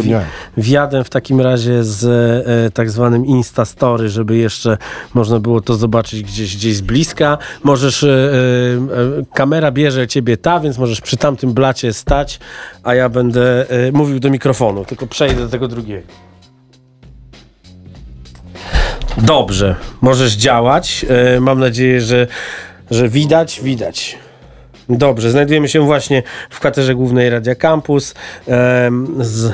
wjadę w takim razie z e, tak zwanym Insta Story, żeby jeszcze można było to zobaczyć gdzieś, gdzieś z bliska. Możesz, e, e, kamera bierze ciebie ta, więc możesz przy tamtym blacie stać, a ja będę e, mówił do mikrofonu, tylko przejdę do tego drugiego. Dobrze, możesz działać. E, mam nadzieję, że, że widać, widać. Dobrze, znajdujemy się właśnie w kwaterze głównej Radia Campus. z,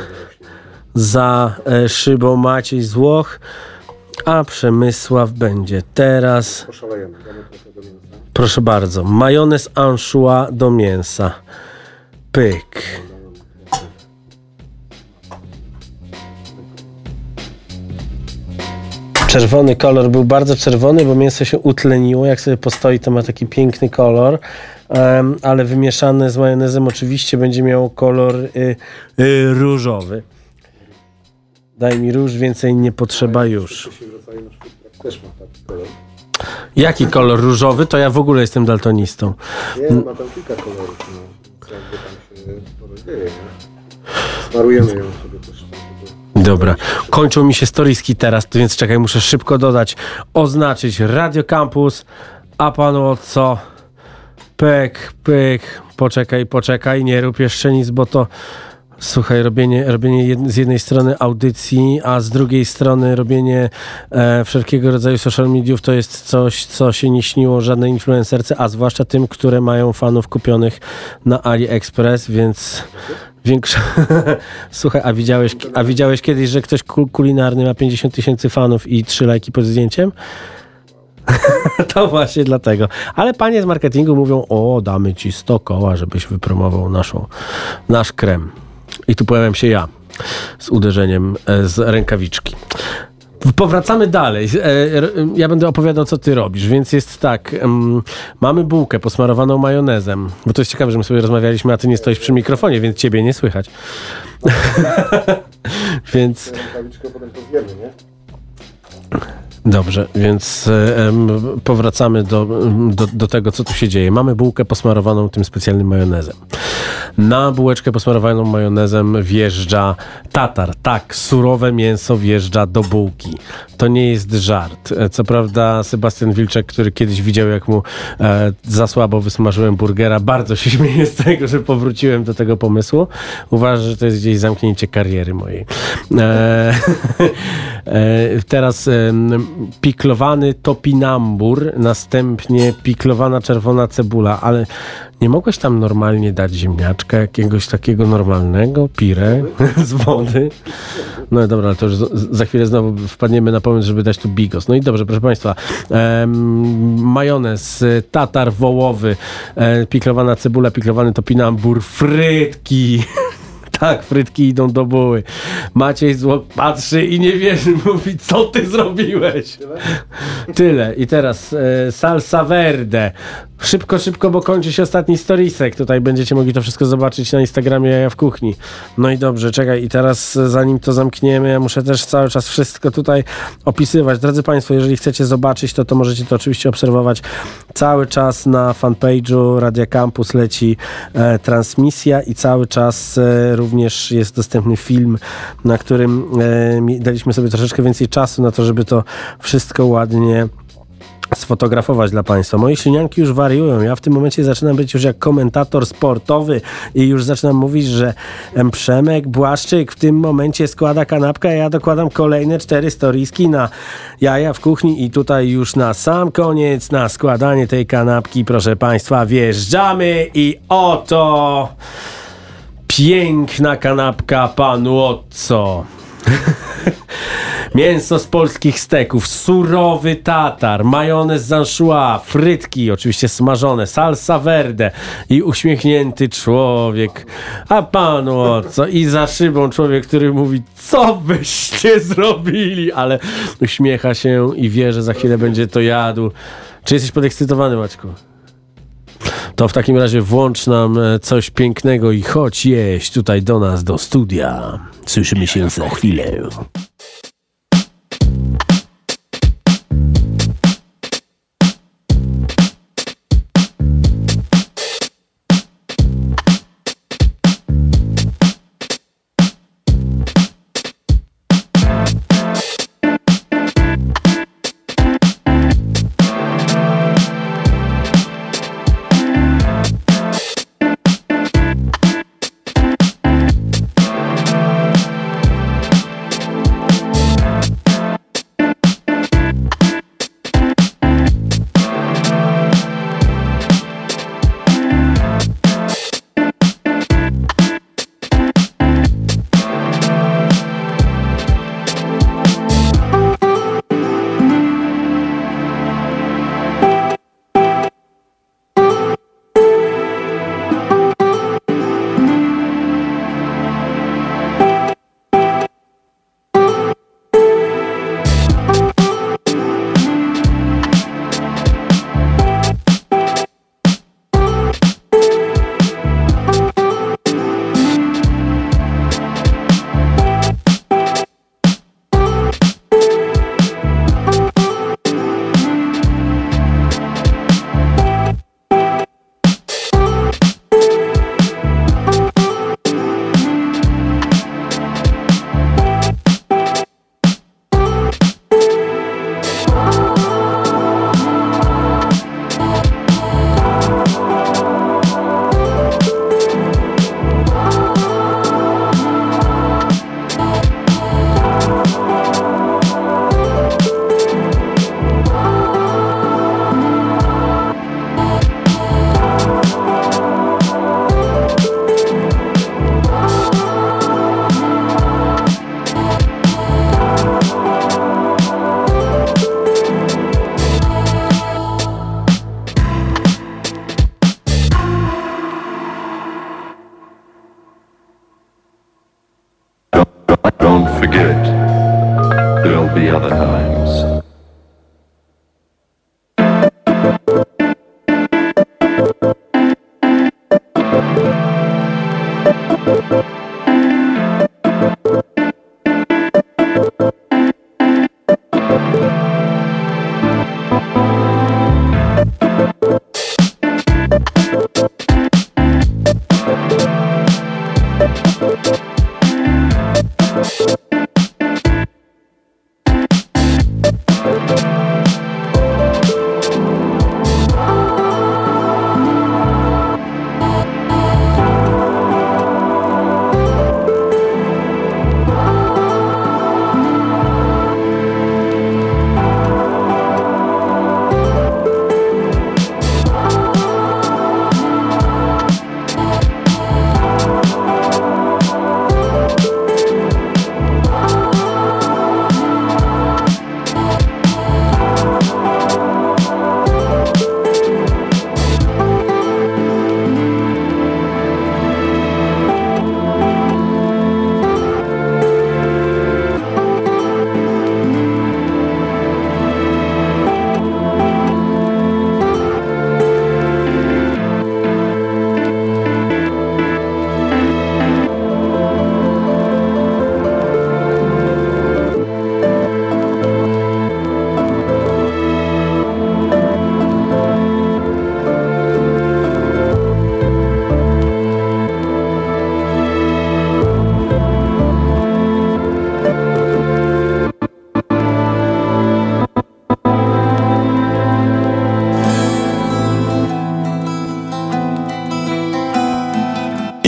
za e, szybą Maciej Złoch, a Przemysław będzie teraz. Proszę bardzo, majonez anchois do mięsa. Pyk. Czerwony kolor był bardzo czerwony, bo mięso się utleniło. Jak sobie postoi, to ma taki piękny kolor, um, ale wymieszane z majonezem oczywiście będzie miało kolor y, y, różowy. Daj mi róż, więcej nie potrzeba już. Jaki kolor różowy? To ja w ogóle jestem daltonistą. Nie, ma tam kilka kolorów. No. Tam się sporo dzieje? Smarujemy ją sobie też. Dobra. Kończą mi się storiski teraz, więc czekaj, muszę szybko dodać, oznaczyć Radio Campus, a panu co? Pyk, pyk, poczekaj, poczekaj, nie rób jeszcze nic, bo to Słuchaj, robienie, robienie jed z jednej strony audycji, a z drugiej strony robienie e, wszelkiego rodzaju social mediów to jest coś, co się nie śniło żadnej influencerce, a zwłaszcza tym, które mają fanów kupionych na AliExpress, więc większa... *laughs* Słuchaj, a widziałeś, a widziałeś kiedyś, że ktoś kulinarny ma 50 tysięcy fanów i 3 lajki pod zdjęciem? *laughs* to właśnie dlatego. Ale panie z marketingu mówią, o, damy ci 100 koła, żebyś wypromował naszą, nasz krem. I tu pojawiam się ja z uderzeniem e, z rękawiczki. Powracamy dalej. E, ja będę opowiadał, co ty robisz, więc jest tak. Mamy bułkę posmarowaną majonezem, bo to jest ciekawe, że my sobie rozmawialiśmy, a ty nie stoisz przy mikrofonie, więc ciebie nie słychać. *laughs* więc... Rękawiczkę potem pozjemy, nie? Dobrze, więc powracamy do, do, do, tego, co tu się dzieje. Mamy bułkę posmarowaną tym specjalnym majonezem. Na bułeczkę posmarowaną majonezem wjeżdża tatar. Tak, surowe mięso wjeżdża do bułki. To nie jest żart. E, co prawda Sebastian Wilczek, który kiedyś widział, jak mu e, za słabo wysmażyłem burgera, bardzo się *laughs* śmieje z tego, że powróciłem do tego pomysłu. Uważa, że to jest gdzieś zamknięcie kariery mojej. E, *laughs* teraz piklowany topinambur, następnie piklowana czerwona cebula, ale nie mogłeś tam normalnie dać ziemniaczka jakiegoś takiego normalnego, pirę *laughs* z wody? No dobra, ale to już za chwilę znowu wpadniemy na pomysł, żeby dać tu bigos. No i dobrze, proszę Państwa, majonez, tatar wołowy, e, piklowana cebula, piklowany topinambur, frytki *laughs* tak, frytki idą do buły. Maciej Złok patrzy i nie wierzy, *laughs* mówi, co ty zrobiłeś? Tyle? I teraz e, salsa verde. Szybko, szybko, bo kończy się ostatni storisek. Tutaj będziecie mogli to wszystko zobaczyć na Instagramie Jaja w Kuchni. No i dobrze, czekaj. I teraz zanim to zamkniemy, ja muszę też cały czas wszystko tutaj opisywać. Drodzy Państwo, jeżeli chcecie zobaczyć to, to możecie to oczywiście obserwować cały czas na fanpage'u Radia Campus leci e, transmisja i cały czas e, również jest dostępny film, na którym e, daliśmy sobie troszeczkę więcej czasu na to, żeby to wszystko ładnie sfotografować dla Państwa. Moje sinianki już wariują. Ja w tym momencie zaczynam być już jak komentator sportowy i już zaczynam mówić, że Przemek Błaszczyk w tym momencie składa kanapkę, a ja dokładam kolejne cztery storiski na jaja w kuchni i tutaj już na sam koniec, na składanie tej kanapki, proszę Państwa, wjeżdżamy i oto piękna kanapka panu Otco. *laughs* Mięso z polskich steków, surowy tatar, majonez z anchois, frytki, oczywiście smażone, salsa verde i uśmiechnięty człowiek. A panu o co? I za szybą człowiek, który mówi, co byście zrobili? Ale uśmiecha się i wie, że za chwilę będzie to jadł. Czy jesteś podekscytowany, Maćku? To w takim razie włącz nam e, coś pięknego i chodź jeść tutaj do nas, do studia. Słyszymy się za chwilę.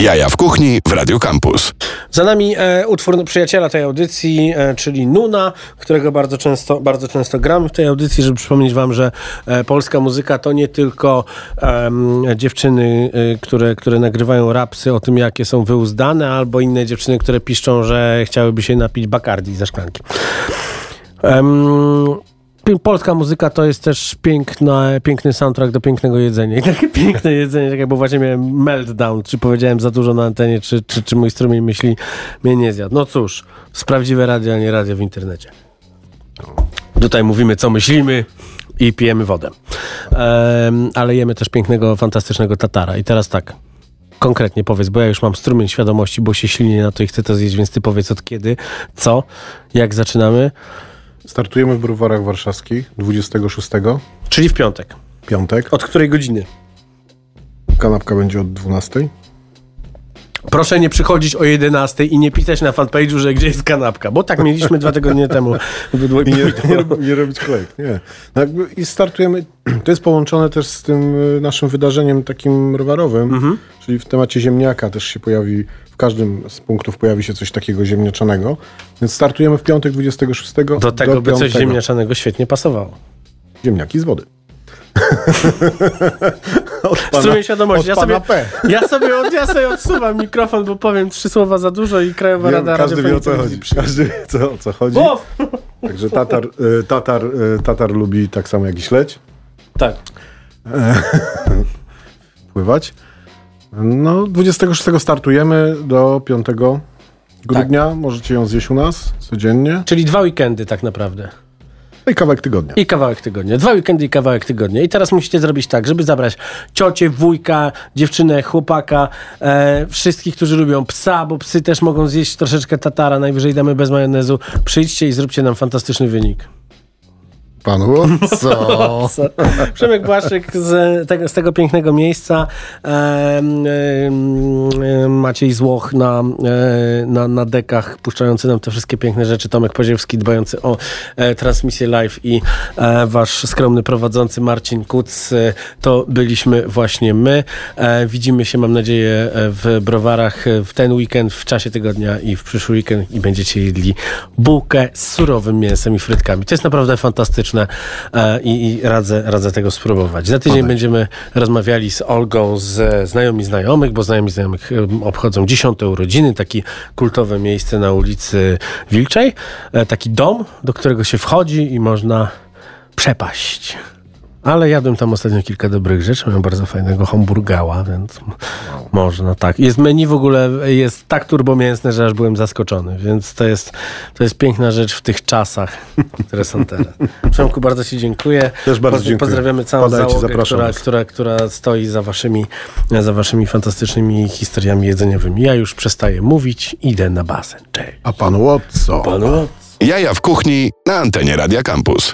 Jaja w kuchni w Radio Campus. Za nami e, utwór przyjaciela tej audycji, e, czyli Nuna, którego bardzo często, bardzo często gram w tej audycji, żeby przypomnieć wam, że e, polska muzyka to nie tylko dziewczyny, e, które, które nagrywają rapsy o tym, jakie są wyuzdane, albo inne dziewczyny, które piszczą, że chciałyby się napić bakardi ze szklanki. Polska muzyka to jest też piękna, piękny soundtrack do pięknego jedzenia. I takie *laughs* piękne jedzenie, tak bo właśnie miałem meltdown, czy powiedziałem za dużo na antenie, czy, czy, czy mój strumień myśli mnie nie zjadł. No cóż, z prawdziwe radio, a nie radio w internecie. Tutaj mówimy, co myślimy i pijemy wodę. Ale jemy też pięknego, fantastycznego tatara. I teraz tak, konkretnie powiedz, bo ja już mam strumień świadomości, bo się silnie na to i chcę to zjeść, więc ty powiedz od kiedy, co, jak zaczynamy. Startujemy w browarach warszawskich 26. Czyli w piątek. Piątek. Od której godziny? Kanapka będzie od 12. Proszę nie przychodzić o 11 i nie pisać na fanpage'u, że gdzie jest kanapka, bo tak mieliśmy dwa tygodnie temu. I nie, nie, nie robić kolejek. Nie. No I startujemy, *clears throat* to jest połączone też z tym y, naszym wydarzeniem takim rowerowym, mhm. czyli w temacie ziemniaka też się pojawi, w każdym z punktów pojawi się coś takiego ziemniaczanego. Więc startujemy w piątek 26. Do tego do by coś ziemniaczanego świetnie pasowało. Ziemniaki z wody. *laughs* Strumień świadomości. Ja sobie, ja, sobie od, ja sobie odsuwam mikrofon, bo powiem trzy słowa za dużo i Krajowa Wiem, Rada Każdy wie o co chodzi. Każdy wie co, o co chodzi. Także tatar, y, tatar, y, tatar lubi tak samo jak i śledź. Tak. *laughs* Pływać. No, 26 startujemy do 5 grudnia. Tak. Możecie ją zjeść u nas codziennie. Czyli dwa weekendy tak naprawdę. No i kawałek tygodnia. I kawałek tygodnia. Dwa weekendy i kawałek tygodnia. I teraz musicie zrobić tak, żeby zabrać ciocię, wujka, dziewczynę, chłopaka, e, wszystkich, którzy lubią psa, bo psy też mogą zjeść troszeczkę tatara, najwyżej damy bez majonezu. Przyjdźcie i zróbcie nam fantastyczny wynik. Panu *laughs* co? Przemek Błaszczyk z tego, z tego pięknego miejsca. E, e, Maciej Złoch na, e, na, na dekach, puszczający nam te wszystkie piękne rzeczy. Tomek Poziewski dbający o e, transmisję live i e, wasz skromny prowadzący Marcin Kuc. E, to byliśmy właśnie my. widzimy się, mam nadzieję, w browarach w ten weekend, w czasie tygodnia i w przyszły weekend i będziecie jedli bułkę z surowym mięsem i frytkami. To jest naprawdę fantastyczne E, i, i radzę, radzę tego spróbować. Za tydzień będziemy rozmawiali z Olgą z Znajomi Znajomych, bo Znajomi Znajomych obchodzą dziesiąte urodziny, takie kultowe miejsce na ulicy Wilczej, e, taki dom, do którego się wchodzi i można przepaść. Ale jadłem tam ostatnio kilka dobrych rzeczy. Miałem bardzo fajnego hamburgała, więc można tak. Jest menu w ogóle, jest tak turbomięsne, że aż byłem zaskoczony, więc to jest, to jest piękna rzecz w tych czasach, *laughs* które są teraz. Przemku, bardzo Ci dziękuję. Też bardzo Poz- dziękuję. Pozdrawiamy całą Padajcie, załogę, która, która, która stoi za waszymi, za waszymi fantastycznymi historiami jedzeniowymi. Ja już przestaję mówić, idę na basen. Cześć. A pan Watson? Panu. Jaja w kuchni na antenie Radia Campus.